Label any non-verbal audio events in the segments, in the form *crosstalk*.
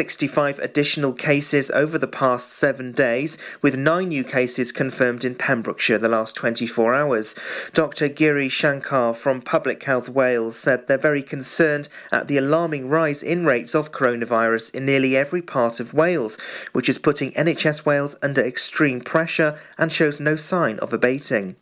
65 additional cases over the past seven days, with nine new cases confirmed in Pembrokeshire the last 24 hours. Dr. Giri Shankar from Public Health Wales said they're very concerned at the alarming rise in rates of coronavirus in nearly every part of Wales, which is putting NHS Wales under extreme pressure and shows no sign of abating.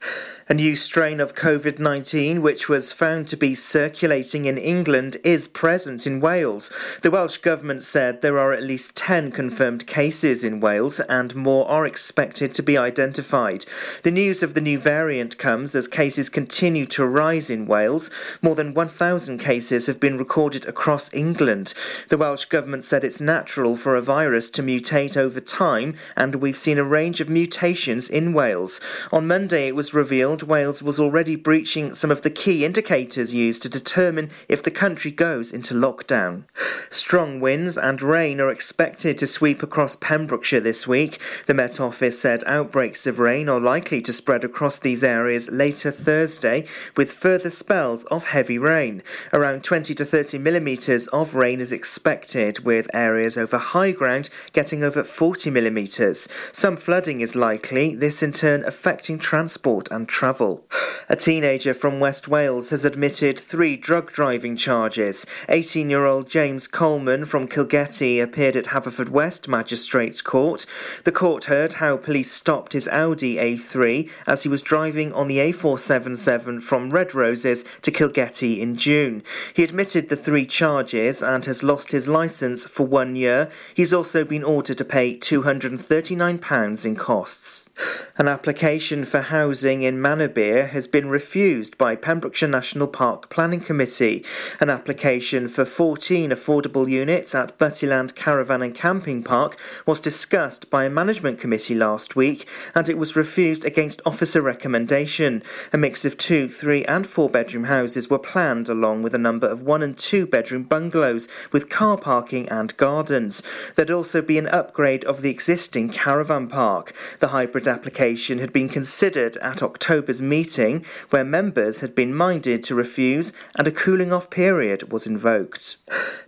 A new strain of COVID 19, which was found to be circulating in England, is present in Wales. The Welsh Government said there are at least 10 confirmed cases in Wales and more are expected to be identified. The news of the new variant comes as cases continue to rise in Wales. More than 1,000 cases have been recorded across England. The Welsh Government said it's natural for a virus to mutate over time, and we've seen a range of mutations in Wales. On Monday, it was revealed Wales was already breaching some of the key indicators used to determine if the country goes into lockdown. Strong winds and rain are expected to sweep across Pembrokeshire this week. The Met Office said outbreaks of rain are likely to spread across these areas later Thursday, with further spells of heavy rain. Around 20 to 30 millimetres of rain is expected, with areas over high ground getting over 40 millimetres. Some flooding is likely, this in turn affecting transport and travel travel. A teenager from West Wales has admitted three drug driving charges. 18 year old James Coleman from Kilgetty appeared at Haverfordwest Magistrates Court. The court heard how police stopped his Audi A3 as he was driving on the A477 from Red Roses to Kilgetty in June. He admitted the three charges and has lost his licence for one year. He's also been ordered to pay £239 in costs. An application for housing in Manorbier has been refused by Pembrokeshire National Park Planning Committee. An application for 14 affordable units at Buttyland Caravan and Camping Park was discussed by a management committee last week and it was refused against officer recommendation. A mix of two, three, and four bedroom houses were planned along with a number of one and two bedroom bungalows with car parking and gardens. There'd also be an upgrade of the existing caravan park. The hybrid application had been considered at October's meeting, where members had been minded to refuse and a cooling off period was invoked.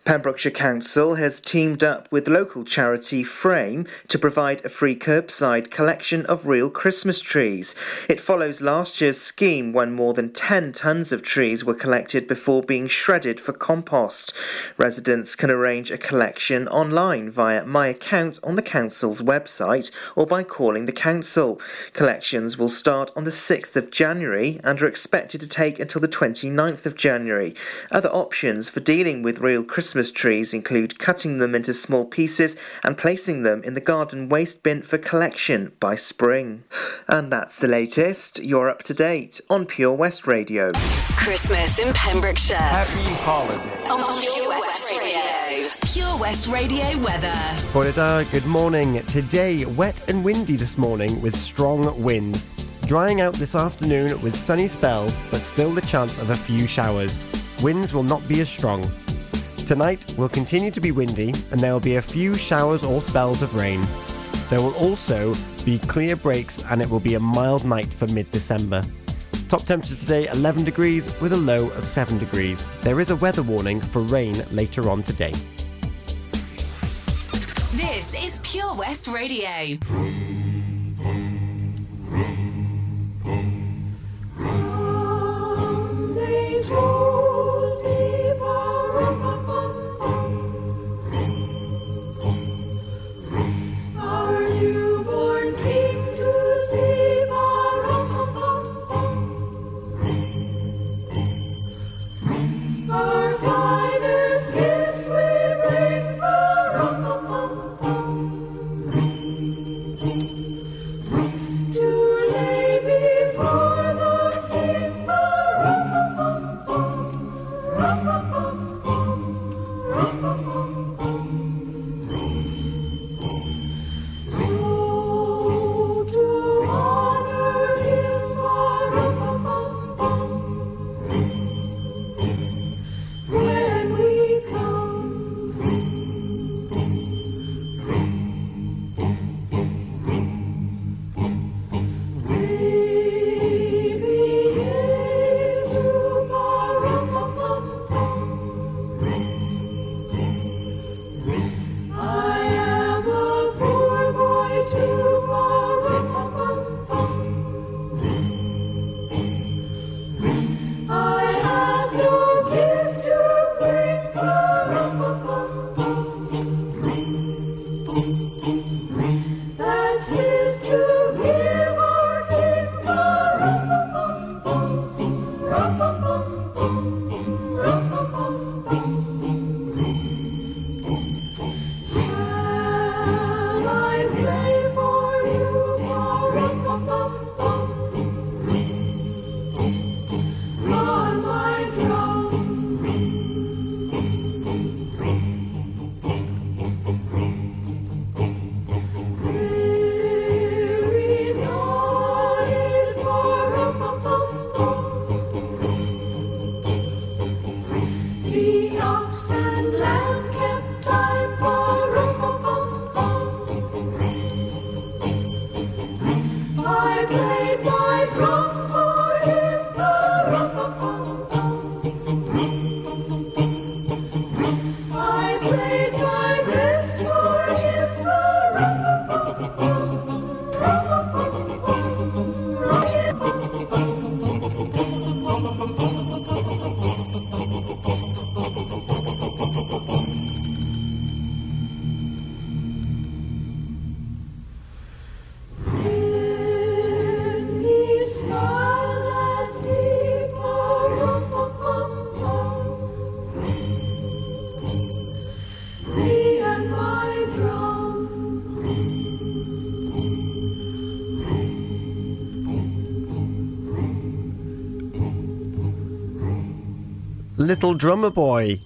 Pembrokeshire Council has teamed up with local charity Frame to provide a free curbside collection of real Christmas trees. It follows last year's scheme when more than 10 tonnes of trees were collected before being shredded for compost. Residents can arrange a collection online via My Account on the Council's website or by calling the Council. Collections will start on the 6th of January and are expected to take until the 29th of January. Other options for dealing with real Christmas trees include cutting them into small pieces and placing them in the garden waste bin for collection by spring. And that's the latest. You're up to date on Pure West Radio. Christmas in Pembrokeshire. Happy holiday. On Pure West Radio. Pure West Radio weather. Florida, good morning. Today, wet and windy this morning with strong winds. Drying out this afternoon with sunny spells, but still the chance of a few showers. Winds will not be as strong. Tonight will continue to be windy, and there will be a few showers or spells of rain. There will also be clear breaks, and it will be a mild night for mid December. Top temperature today 11 degrees with a low of 7 degrees. There is a weather warning for rain later on today. This is Pure West Radio. Little Drummer Boy.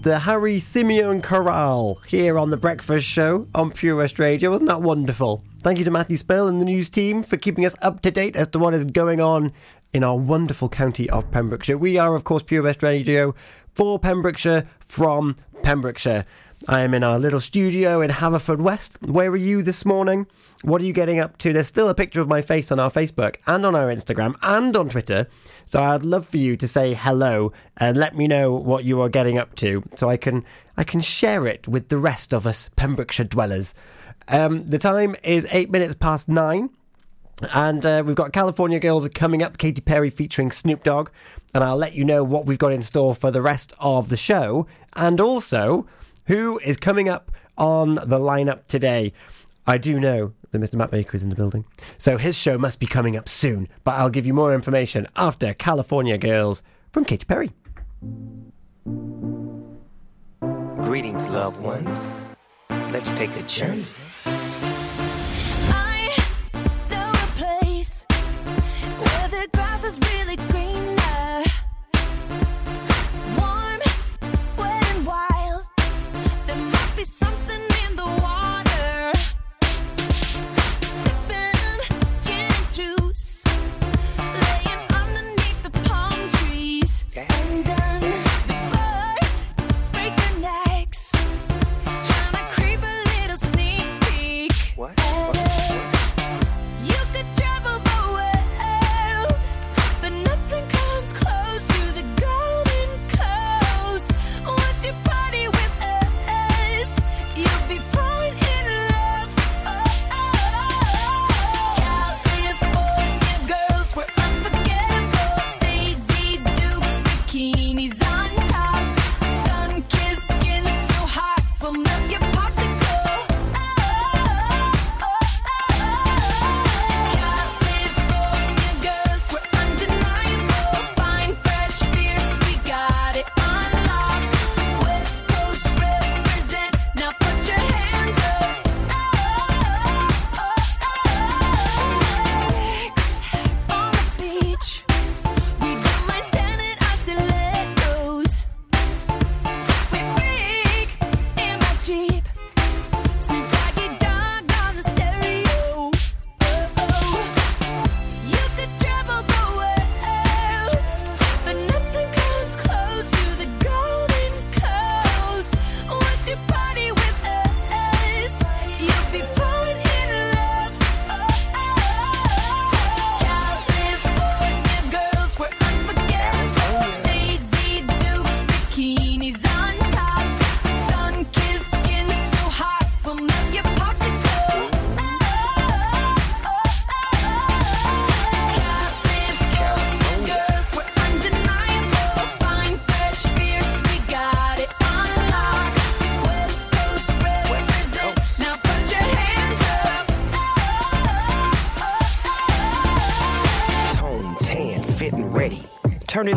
The Harry Simeone Chorale here on The Breakfast Show on Pure West Radio. Wasn't that wonderful? Thank you to Matthew Spill and the news team for keeping us up to date as to what is going on in our wonderful county of Pembrokeshire. We are, of course, Pure West Radio for Pembrokeshire from Pembrokeshire. I am in our little studio in Haverfordwest. Where are you this morning? What are you getting up to? There's still a picture of my face on our Facebook and on our Instagram and on Twitter. So I'd love for you to say hello and let me know what you are getting up to so I can I can share it with the rest of us Pembrokeshire dwellers. Um, the time is eight minutes past nine. And uh, we've got California Girls coming up, Katy Perry featuring Snoop Dogg. And I'll let you know what we've got in store for the rest of the show. And also, who is coming up on the lineup today. I do know that Mr. Matt Baker is in the building. So his show must be coming up soon. But I'll give you more information after California Girls from Katy Perry. Greetings, loved ones. Let's take a journey. I know a place where the grass is really greener.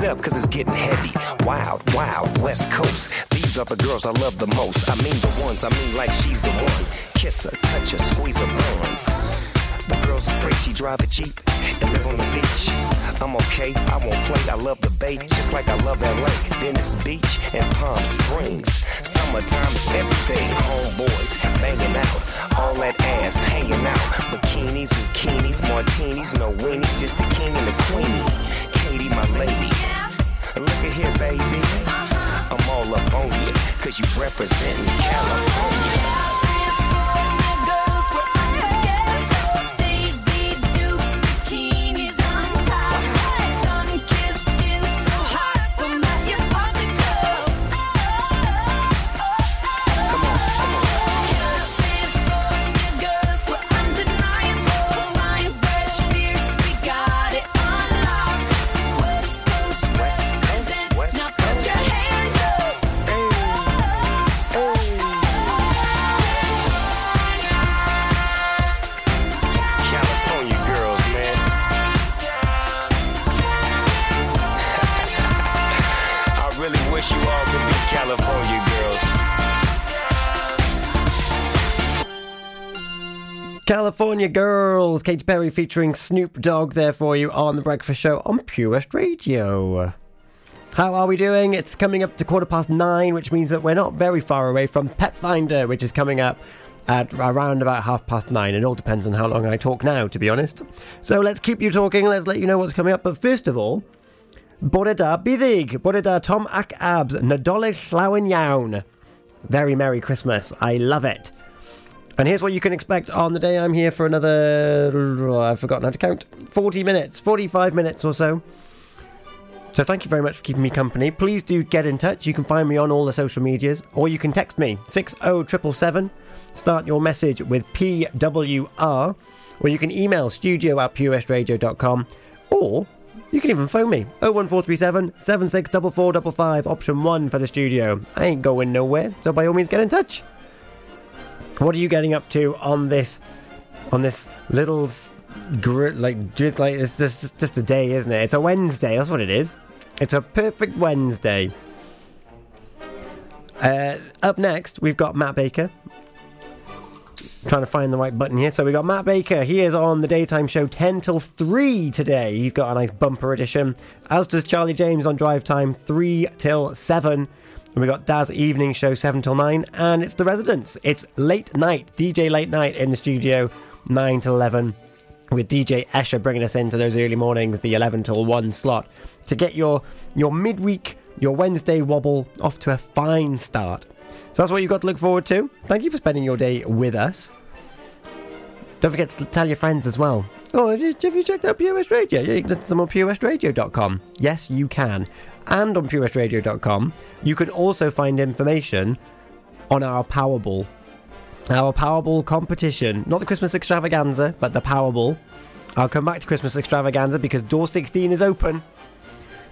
Up, cause it's getting heavy. Wild, wild, West Coast. These are the girls I love the most. I mean the ones, I mean like she's the one. Kiss her, touch her, squeeze her buns. The girl's afraid she drive a Jeep and live on the beach. I'm okay, I won't play, I love the bay, just like I love LA, Venice Beach, and Palm Springs. You, representing California. California Girls, Katy Perry featuring Snoop Dogg there for you on The Breakfast Show on Pure West Radio. How are we doing? It's coming up to quarter past nine, which means that we're not very far away from Pet Finder, which is coming up at around about half past nine. It all depends on how long I talk now, to be honest. So let's keep you talking. Let's let you know what's coming up. But first of all, Bore da Tom ac abs, iawn. Very Merry Christmas. I love it. And here's what you can expect on the day I'm here for another. I've forgotten how to count. 40 minutes, 45 minutes or so. So thank you very much for keeping me company. Please do get in touch. You can find me on all the social medias, or you can text me 60777. Start your message with PWR, or you can email studio at purewestradio.com, or you can even phone me 01437 764455, option 1 for the studio. I ain't going nowhere, so by all means get in touch. What are you getting up to on this on this little gr- like just like it's just just a day, isn't it? It's a Wednesday. That's what it is. It's a perfect Wednesday. Uh, up next, we've got Matt Baker. Trying to find the right button here. So we got Matt Baker. He is on the daytime show 10 till 3 today. He's got a nice bumper edition. As does Charlie James on drive time 3 till 7. And we got Daz evening show 7 till 9. And it's the residents. It's late night, DJ late night in the studio 9 till 11. With DJ Escher bringing us into those early mornings, the 11 till 1 slot, to get your your midweek, your Wednesday wobble off to a fine start. So that's what you've got to look forward to. Thank you for spending your day with us. Don't forget to tell your friends as well. Oh, have you, have checked out Pure West Radio? You can listen to them on purewestradio.com. Yes, you can. And on purewestradio.com, you can also find information on our Powerball. Our Powerball competition. Not the Christmas extravaganza, but the Powerball. I'll come back to Christmas extravaganza because door 16 is open.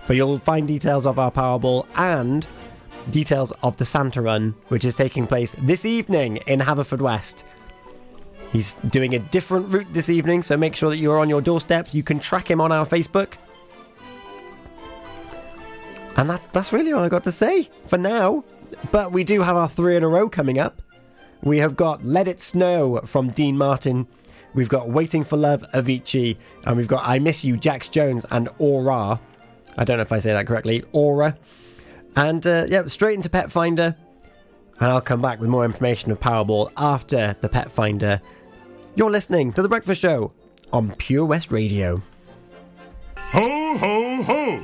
But you'll find details of our Powerball and details of the Santa Run, which is taking place this evening in Haverfordwest. He's doing a different route this evening, so make sure that you're on your doorsteps. You can track him on our Facebook. And that's that's really all I got to say for now. But we do have our three in a row coming up. We have got Let It Snow from Dean Martin. We've got Waiting for Love, Avicii. And we've got I Miss You, Jax Jones, and Au/Ra. I don't know if I say that correctly. Au/Ra. And uh, yeah, straight into Pet Finder. And I'll come back with more information of Powerball after the Pet Finder. You're listening to The Breakfast Show on Pure West Radio. Ho, ho, ho!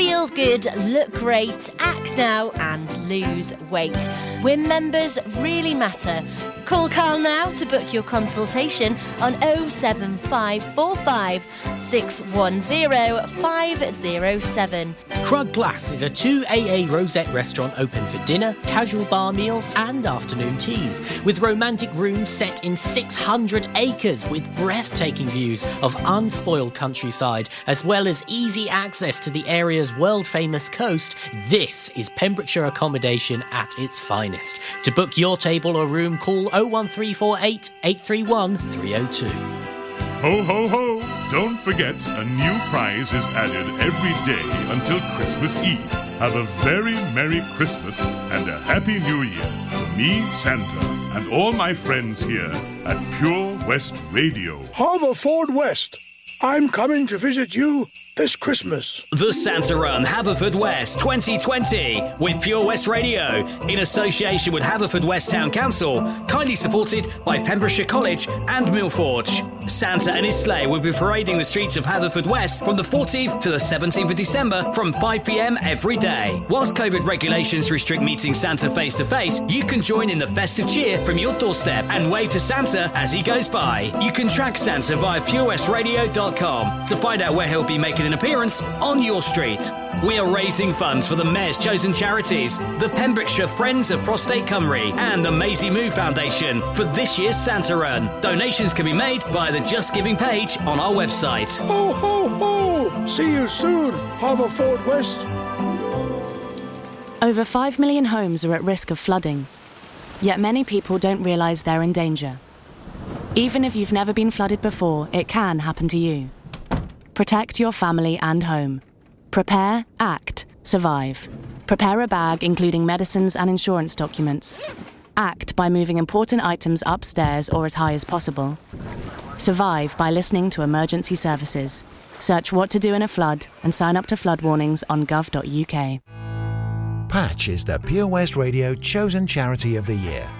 Feel good, look great, act now, and lose weight. When members really matter. Call Carl now to book your consultation on 07545 610 507. Crug Glas is a 2AA Rosette restaurant open for dinner, casual bar meals, and afternoon teas, with romantic rooms set in 600 acres with breathtaking views of unspoiled countryside, as well as easy access to the area's world famous coast. This is Pembrokeshire accommodation at its finest. To book your table or room, call 01348 831 302. Ho, ho, ho! Don't forget, a new prize is added every day until Christmas Eve. Have a very Merry Christmas and a Happy New Year from me, Santa, and all my friends here at Pure West Radio. Haverford West. I'm coming to visit you this Christmas. The Santa Run Haverford West 2020 with Pure West Radio in association with Haverford West Town Council, kindly supported by Pembrokeshire College and Millforge. Santa and his sleigh will be parading the streets of Haverford West from the 14th to the 17th of December from 5 pm every day. Whilst COVID regulations restrict meeting Santa face to face, you can join in the festive cheer from your doorstep and wave to Santa as he goes by. You can track Santa via purewestradio.com to find out where he'll be making an appearance on your street. We are raising funds for the Mayor's chosen charities, the Pembrokeshire Friends of Prostate Cymru, and the Maisie Moo Foundation for this year's Santa Run. Donations can be made by the Just Giving page on our website. Ho, ho, ho! See you soon, Haverford West. Over 5 million homes are at risk of flooding. Yet many people don't realise they're in danger. Even if you've never been flooded before, it can happen to you. Protect your family and home. Prepare, act, survive. Prepare a bag including medicines and insurance documents. Act by moving important items upstairs or as high as possible. Survive by listening to emergency services. Search what to do in a flood and sign up to flood warnings on gov.uk. Patch is the Pure West Radio chosen charity of the year.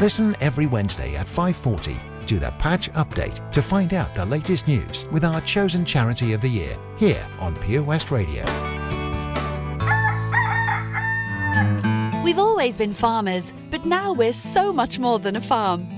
Listen every Wednesday at 5:40 to the Patch Update to find out the latest news with our chosen charity of the year here on Pure West Radio. We've always been farmers, but now we're so much more than a farm.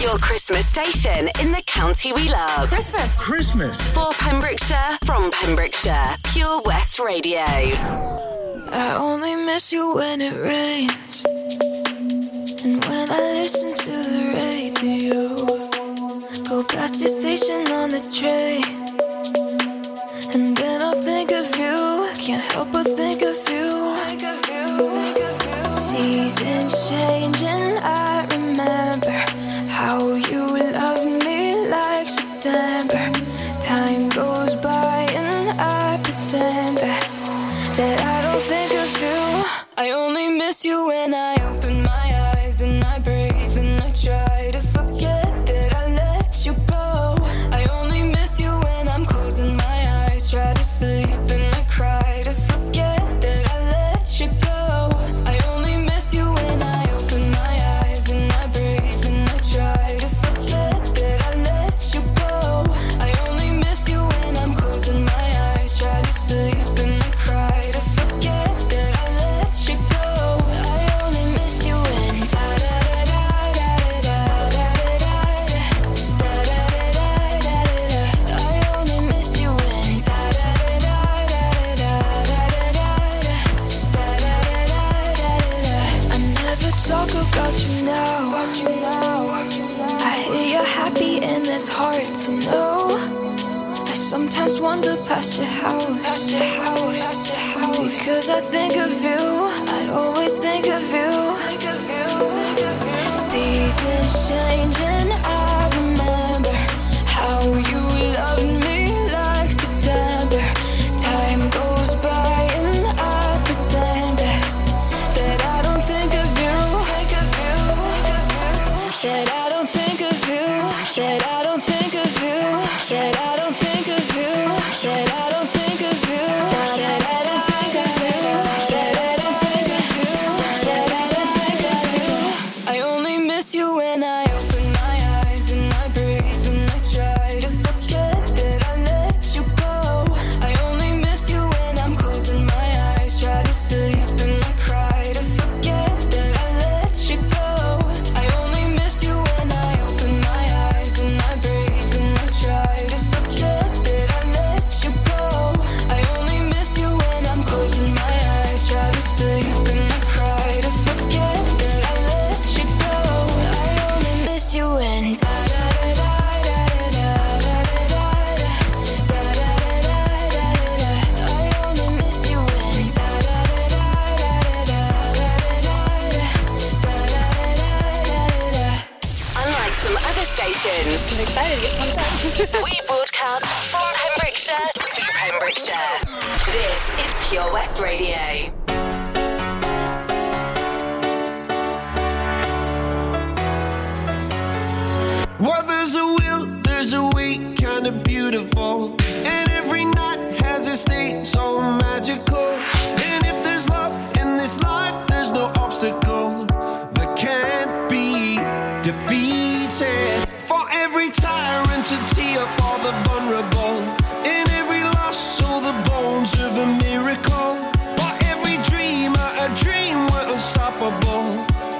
Your Christmas station in the county we love. Christmas. Christmas. For Pembrokeshire, from Pembrokeshire, Pure West Radio. I only miss you when it rains. And when I listen to the radio, go past your station on the train. And then I'll think of you. I Can't help but think of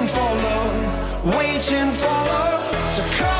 Waiting for love, waiting for love to come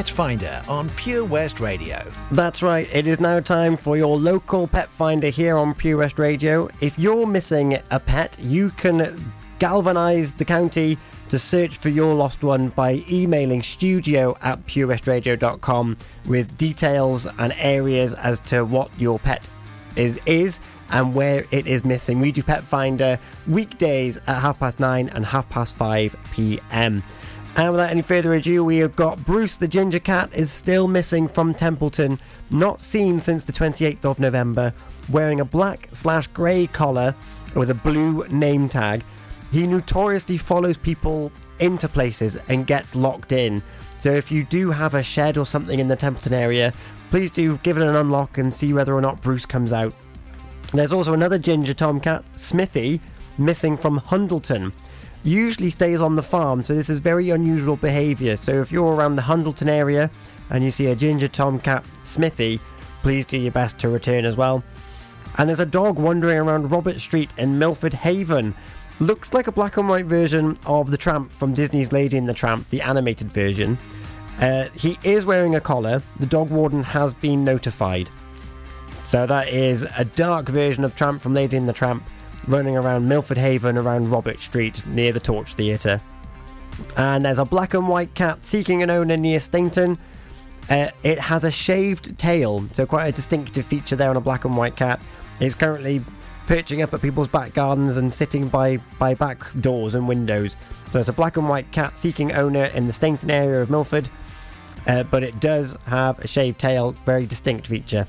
Pet Finder on Pure West Radio. That's right, it is now time for your local pet finder here on Pure West Radio. If you're missing a pet, you can galvanise the county to search for your lost one by emailing studio at purewestradio.com with details and areas as to what your pet is is and where it is missing. We do Pet Finder weekdays at half past nine and half past five p.m. And without any further ado, we have got Bruce the Ginger Cat is still missing from Templeton, not seen since the 28th of November, wearing a black slash grey collar with a blue name tag. He notoriously follows people into places and gets locked in. So if you do have a shed or something in the Templeton area, please do give it an unlock and see whether or not Bruce comes out. There's also another ginger tomcat, Smithy, missing from Hundleton. Usually stays on the farm, so this is very unusual behaviour. So if you're around the Hundleton area and you see a ginger tomcat, Smithy, please do your best to return as well. And there's a dog wandering around Robert Street in Milford Haven. Looks like a black and white version of the Tramp from Disney's Lady and the Tramp, the animated version. Uh, he is wearing a collar. The dog warden has been notified. So that is a dark version of Tramp from Lady and the Tramp running around Milford Haven around Robert Street near the Torch Theatre. And there's a black and white cat seeking an owner near Stainton. Uh, it has a shaved tail, so quite a distinctive feature there on a black and white cat. It's currently perching up at people's back gardens and sitting by, by back doors and windows. So it's a black and white cat seeking owner in the Stainton area of Milford, uh, but it does have a shaved tail, very distinct feature.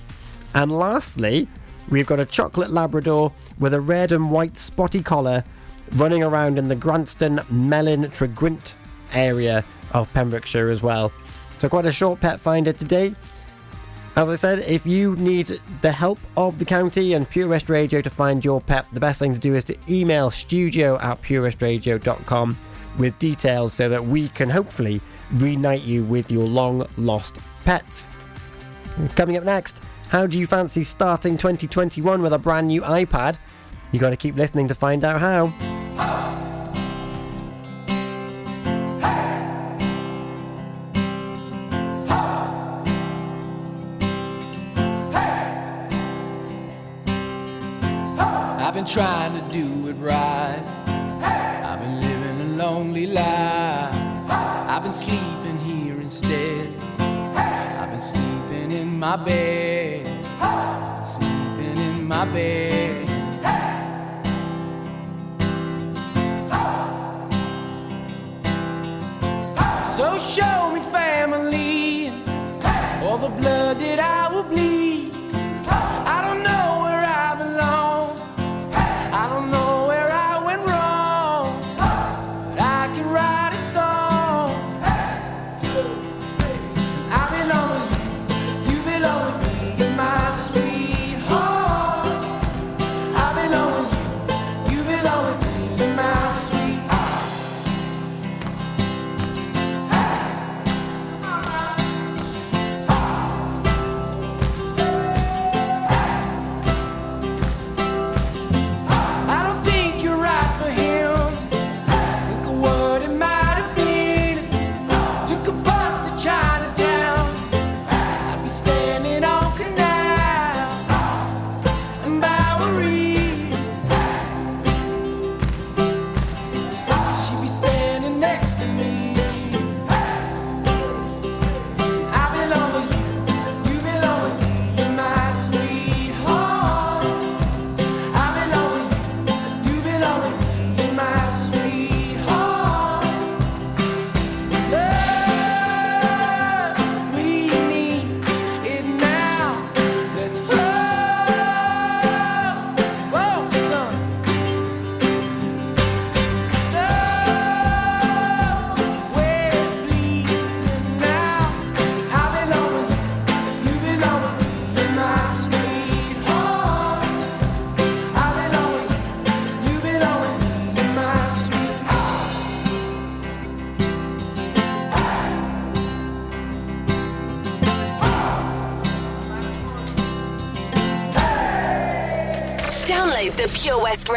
And lastly, we've got a chocolate Labrador with a red and white spotty collar running around in the Granston, Melin, Tregwynt area of Pembrokeshire as well. So, quite a short pet finder today. As I said, if you need the help of the county and Pure West Radio to find your pet, the best thing to do is to email studio at purewestradio.com with details so that we can hopefully reunite you with your long lost pets. Coming up next, how do you fancy starting 2021 with a brand new iPad? You got to keep listening to find out how. I've been trying to do it right. I've been living a lonely life. I've been sleeping in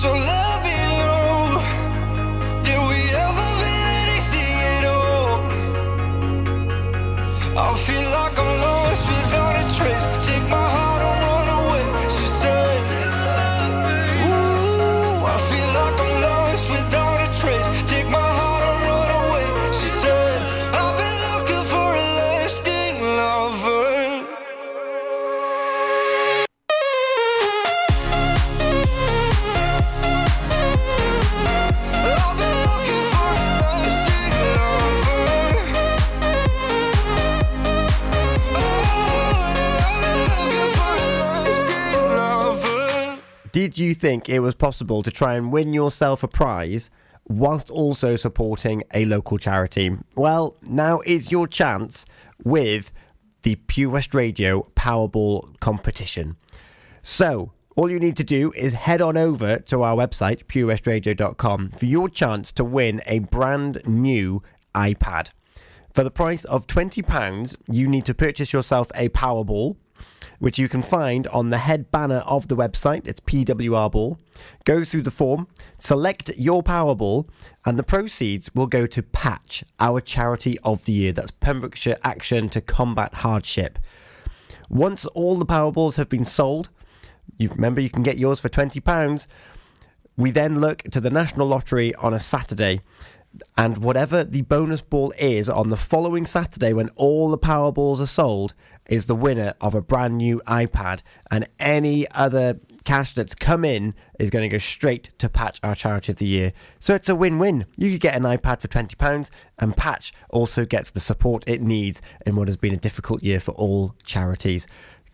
So let Did you think it was possible to try and win yourself a prize whilst also supporting a local charity? Well, now is your chance with the Pure West Radio Powerball competition. So, all you need to do is head on over to our website, purewestradio.com, for your chance to win a brand new iPad. For the price of £20, you need to purchase yourself a Powerball, which you can find on the head banner of the website. It's PWR Ball. Go through the form, select your Powerball, and the proceeds will go to Patch, our charity of the year. That's Pembrokeshire Action to Combat Hardship. Once all the Powerballs have been sold, you remember you can get yours for £20. We then look to the National Lottery on a Saturday. And whatever the bonus ball is on the following Saturday when all the Powerballs are sold is the winner of a brand new iPad. And any other cash that's come in is going to go straight to Patch, our charity of the year. So it's a win win. You could get an iPad for £20, and Patch also gets the support it needs in what has been a difficult year for all charities.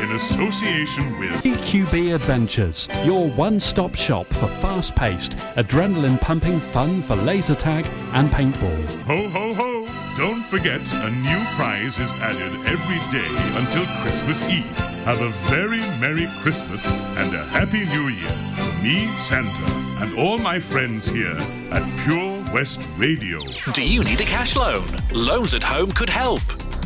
in association with CQB Adventures, your one stop shop for fast paced, adrenaline pumping fun for laser tag and paintball. Ho, ho, ho! Don't forget, a new prize is added every day until Christmas Eve. Have a very Merry Christmas and a Happy New Year from me, Santa, and all my friends here at Pure West Radio. Do you need a cash loan? Loans at Home could help.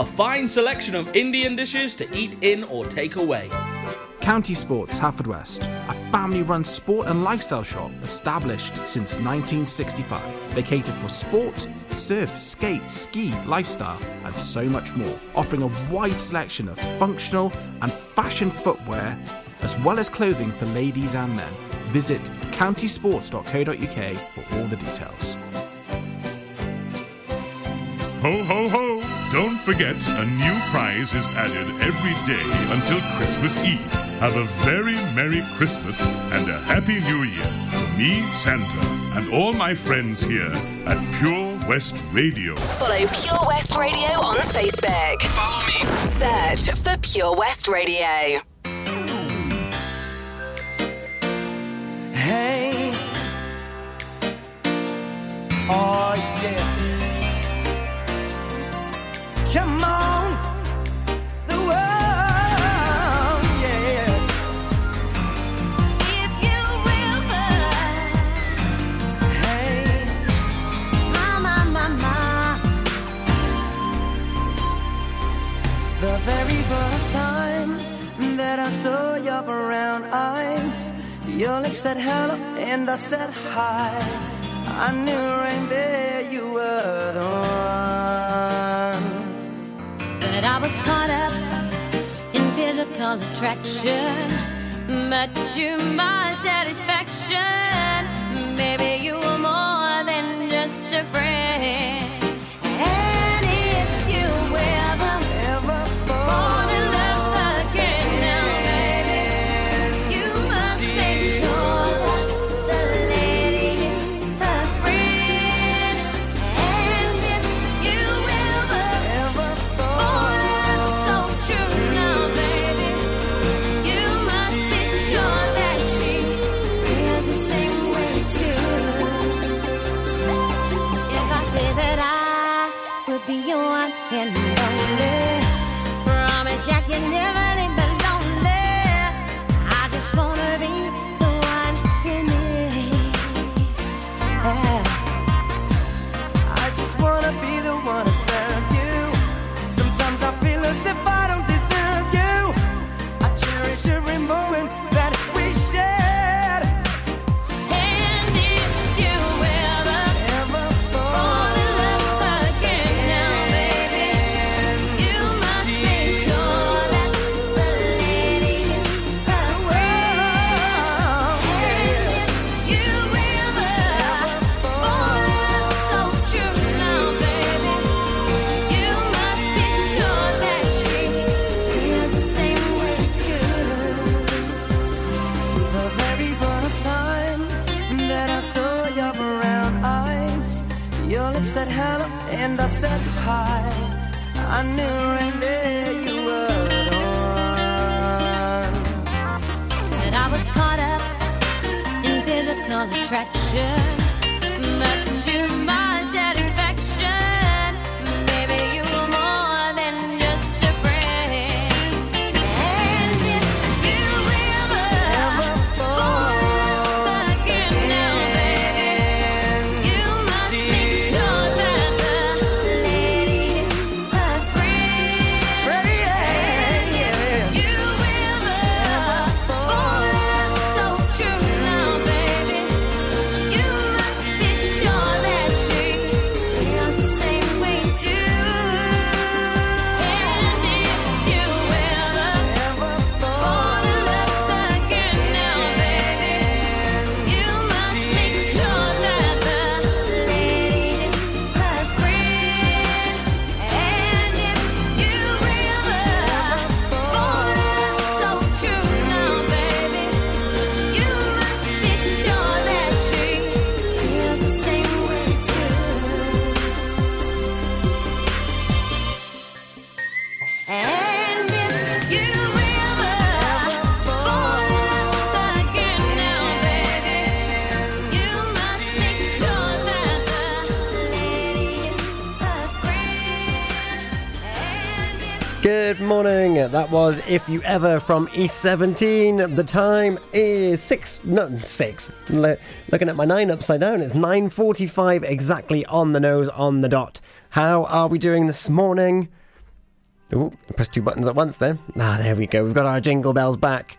A fine selection of Indian dishes to eat in or take away. County Sports Haverfordwest, a family run sport and lifestyle shop established since 1965. They cater for sport, surf, skate, ski, lifestyle, and so much more, offering a wide selection of functional and fashion footwear, as well as clothing for ladies and men. Visit countysports.co.uk for all the details. Ho, ho, ho! Don't forget, a new prize is added every day until Christmas Eve. Have a very Merry Christmas and a Happy New Year from me, Santa, and all my friends here at Pure West Radio. Follow Pure West Radio on Facebook. Follow me. Search for Pure West Radio. Hey. Oh, yeah. I saw your brown eyes, your lips said hello and I said hi. I knew right there you were the one. But I was caught up in physical attraction. But to my satisfaction, Was If You Ever from East 17. The time is 6 no 6. Le- looking at my 9 upside down. It's 9:45 exactly on the nose on the dot. How are we doing this morning? Oh, press two buttons at once then. Ah, there we go. We've got our jingle bells back.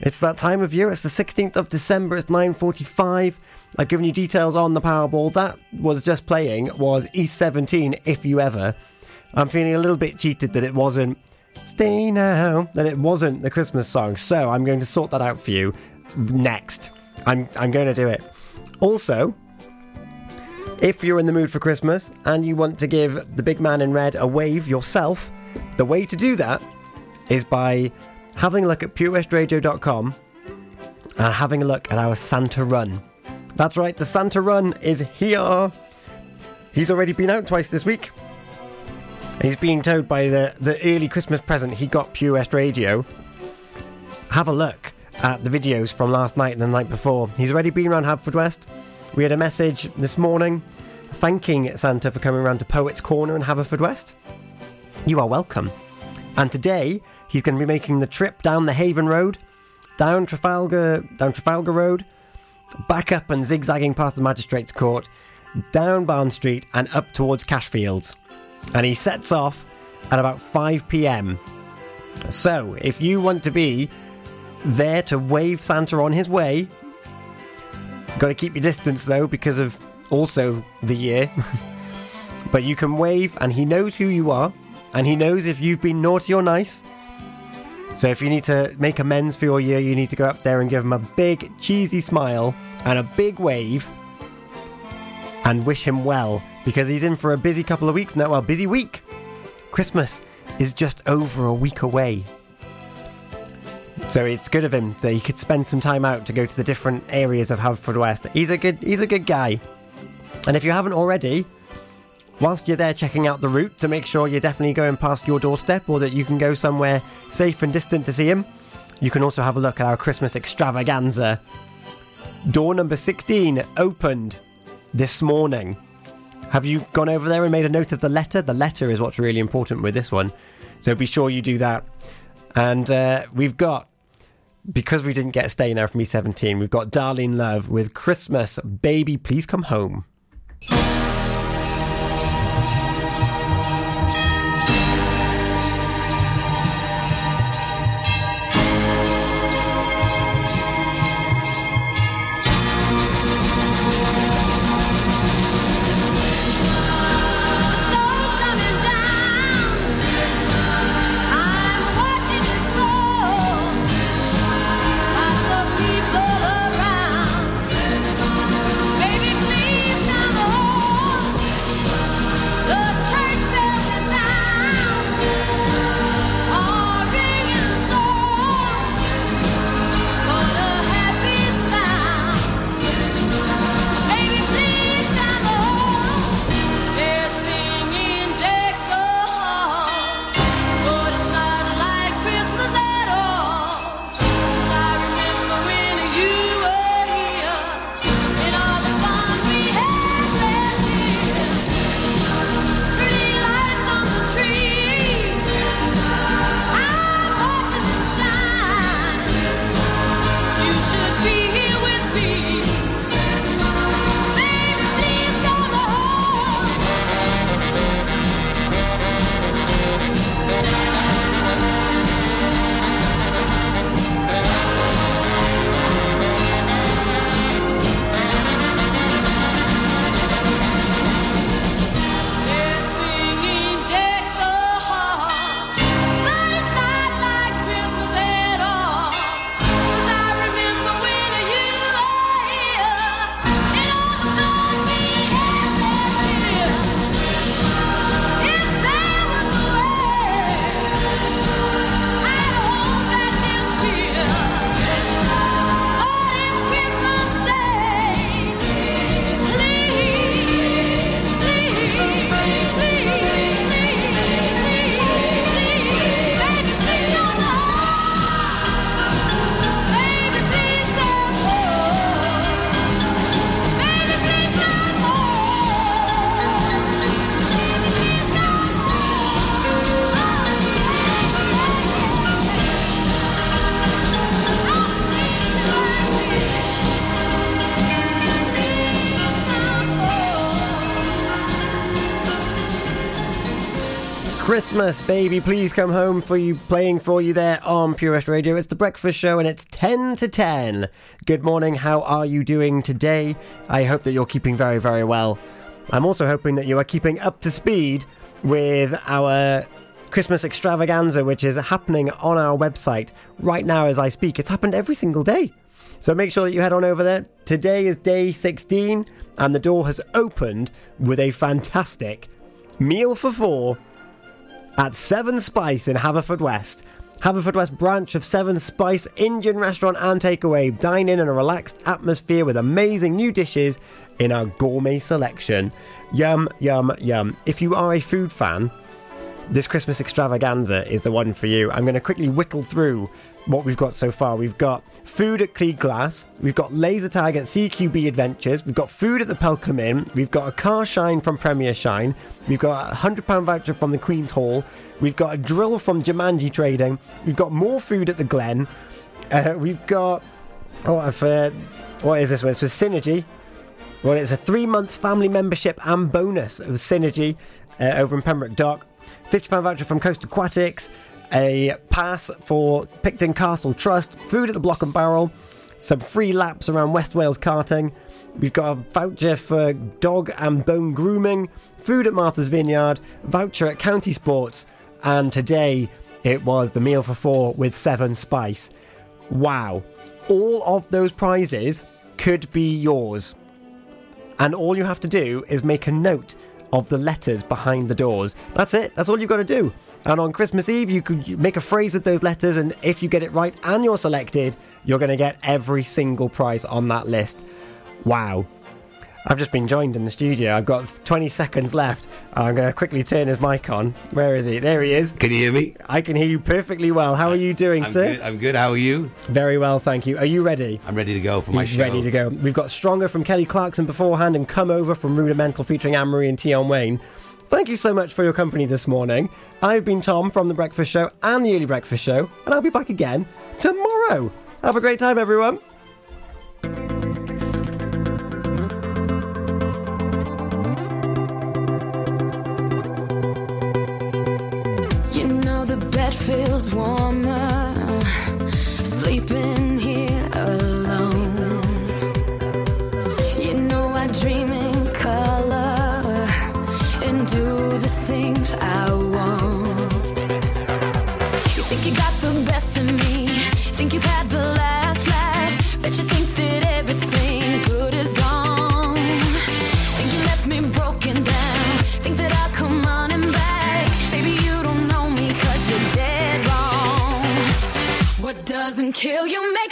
It's that time of year. It's the 16th of December. It's 9:45. I've given you details on the Powerball. That was just playing was East 17 if you ever. I'm feeling a little bit cheated that it wasn't Stay Now, that it wasn't the Christmas song. So I'm going to sort that out for you next. I'm I'm going to do it. Also, if you're in the mood for Christmas and you want to give the big man in red a wave yourself, the way to do that is by having a look at purewestradio.com and having a look at our Santa Run. That's right, the Santa Run is here. He's already been out twice this week. He's being told by the, the early Christmas present he got Pure West Radio. Have a look at the videos from last night and the night before. He's already been around Haverfordwest. We had a message this morning thanking Santa for coming around to Poets Corner in Haverfordwest. You are welcome. And today he's going to be making the trip down the Haven Road, down Trafalgar, down Trafalgar Road, back up and zigzagging past the Magistrates Court, down Barn Street and up towards Cashfields. And he sets off at about 5 pm. So, if you want to be there to wave Santa on his way, got to keep your distance though because of also the year. *laughs* but you can wave, and he knows who you are, and he knows if you've been naughty or nice. So if you need to make amends for your year, you need to go up there and give him a big cheesy smile and a big wave and wish him well because he's in for a busy couple of weeks now. Well, busy week. Christmas is just over a week away. So it's good of him that he could spend some time out to go to the different areas of Haverfordwest. He's a good he's a good guy. And if you haven't already, whilst you're there checking out the route to make sure you're definitely going past your doorstep or that you can go somewhere safe and distant to see him, you can also have a look at our Christmas extravaganza. Door number 16 opened this morning. Have you gone over there and made a note of the letter? The letter is what's really important with this one. So be sure you do that. And uh, we've got, because we didn't get stay now from E17, we've got Darlene Love with Christmas. Baby, please come home. Christmas, baby, please come home for you playing for you there on Pure West Radio. It's the breakfast show and it's 10 to 10. Good morning, how are you doing today? I hope that you're keeping very, very well. I'm also hoping that you are keeping up to speed with our Christmas extravaganza, which is happening on our website right now as I speak. It's happened every single day. So make sure that you head on over there. Today is day 16, and the door has opened with a fantastic meal for four at Seven Spice in Haverfordwest. Haverfordwest branch of Seven Spice Indian restaurant and takeaway. Dine in in a relaxed atmosphere with amazing new dishes in our gourmet selection. Yum, yum, yum. If you are a food fan, this Christmas extravaganza is the one for you. I'm going to quickly whittle through what we've got so far. We've got food at Crug Glas, we've got laser tag at CQB Adventures, we've got food at the Pelcomb Inn, we've got a car shine from Premier Shine, we've got a £100 voucher from the Queen's Hall, we've got a drill from Jumanji Trading, we've got more food at the Glen, uh, we've got. Oh, I've. Uh, what is this one? It's with Synergy. Well, it's a three months family membership and bonus of Synergy uh, over in Pembroke Dock. £50 voucher from Coast Aquatics, a pass for Picton Castle Trust, food at the Block and Barrel, some free laps around West Wales karting. We've got a voucher for dog and bone grooming, food at Martha's Vineyard, voucher at County Sports, and today it was the meal for four with Seven Spice. Wow. All of those prizes could be yours. And all you have to do is make a note of the letters behind the doors. That's it. That's all you've got to do. And on Christmas Eve, you could make a phrase with those letters, and if you get it right and you're selected, you're going to get every single prize on that list. Wow. I've just been joined in the studio. I've got 20 seconds left. I'm going to quickly turn his mic on. Where is he? There he is. Can you hear me? I can hear you perfectly well. How are you doing, I'm sir? good. I'm good. How are you? Very well, thank you. Are you ready? I'm ready to go for my He's show. ready to go. We've got Stronger from Kelly Clarkson beforehand and Come Over from Rudimental featuring Anne Marie and Tion Wayne. Thank you so much for your company this morning. I've been Tom from The Breakfast Show and The Early Breakfast Show, and I'll be back again tomorrow. Have a great time, everyone. Feels warmer sleeping Kill you makes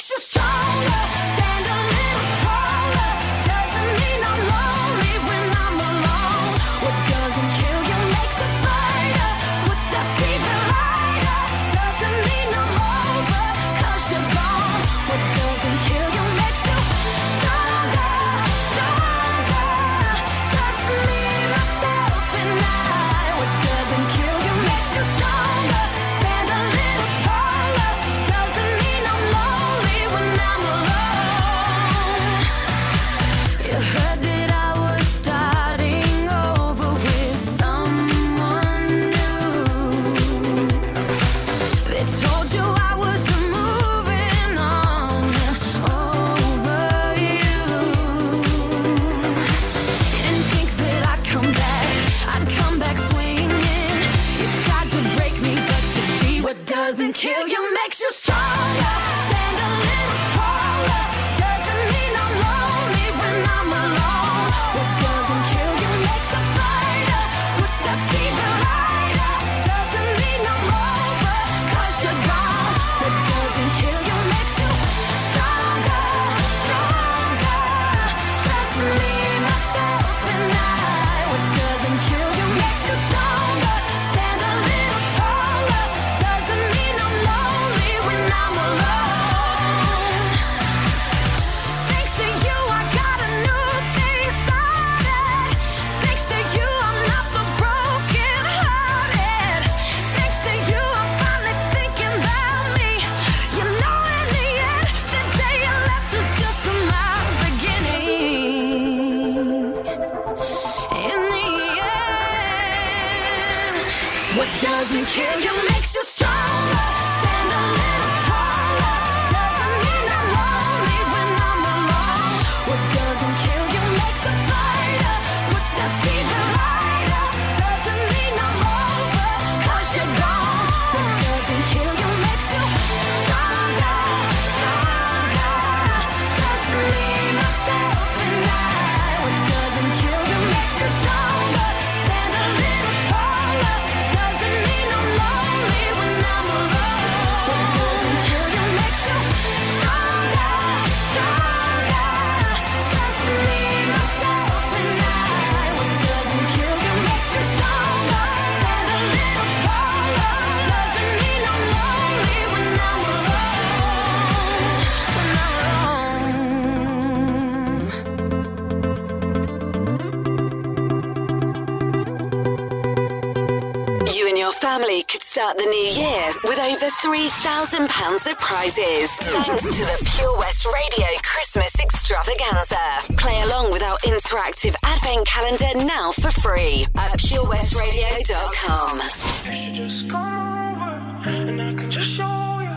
£3,000 of prizes. Thanks to the Pure West Radio Christmas Extravaganza. Play along with our interactive advent calendar now for free at purewestradio.com. You should just come over and I can just show you.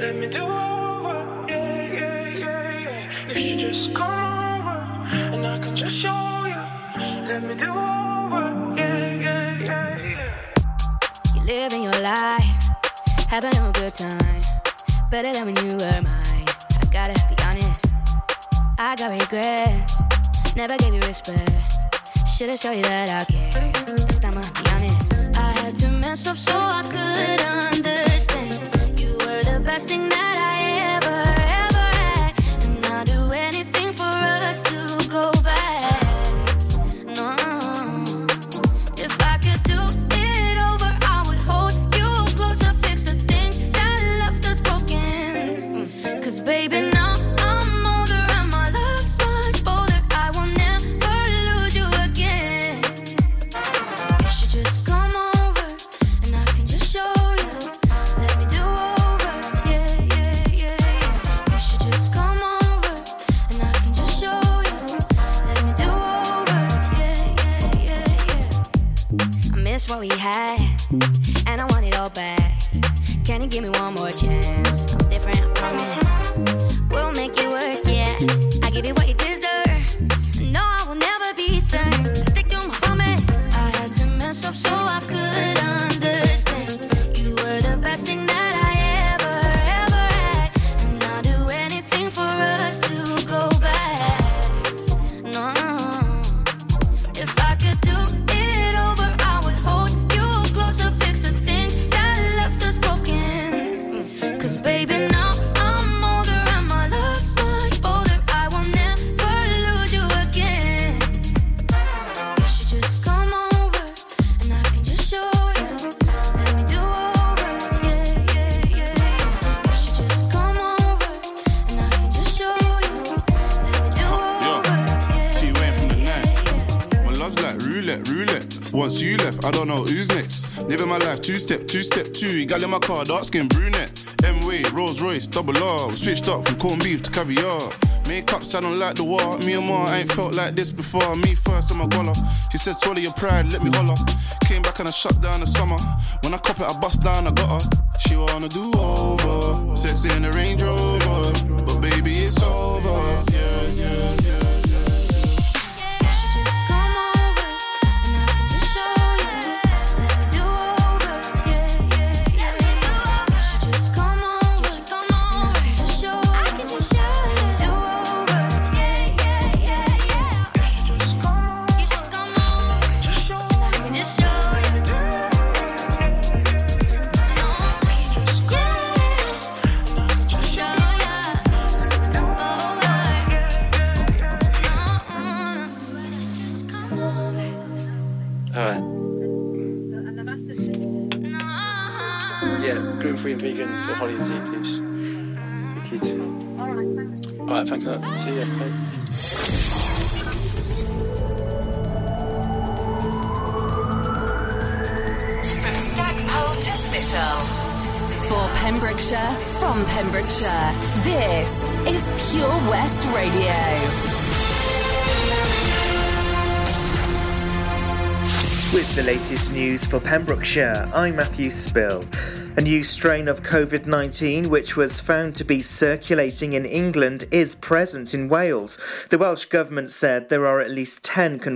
Let me do over. Yeah, yeah, yeah, yeah. You should just come over and I can just show you. Let me do over. Yeah, yeah, yeah, yeah. You're living your life, having a good time. Better than when you were mine. I gotta be honest, I got regrets. Never gave you respect. Should've showed you that I care. This time I'll be honest. I had to mess up so I could understand. You were the best thing that Once you left, I don't know who's next. Living my life two step, two step two. Gal in my car, dark skin brunette. M way, Rolls Royce, double R. We switched up from corned beef to caviar. Sounding like the war. Me and Ma ain't felt like this before. Me first, I'm a goller. She said, swallow your pride, let me holler. Came back and I shut down the summer. When I cop it, I bust down, I got her. She wanna do over. Sex in the Range Rover. But baby, it's over. Holly and G, please. The kids. Alright, thanks a lot. See ya. Bye. From Stackpole to Spittal. For Pembrokeshire, from Pembrokeshire, this is Pure West Radio. With the latest news for Pembrokeshire, I'm Matthew Spill. A new strain of COVID 19, which was found to be circulating in England, is present in Wales. The Welsh Government said there are at least 10 confirmed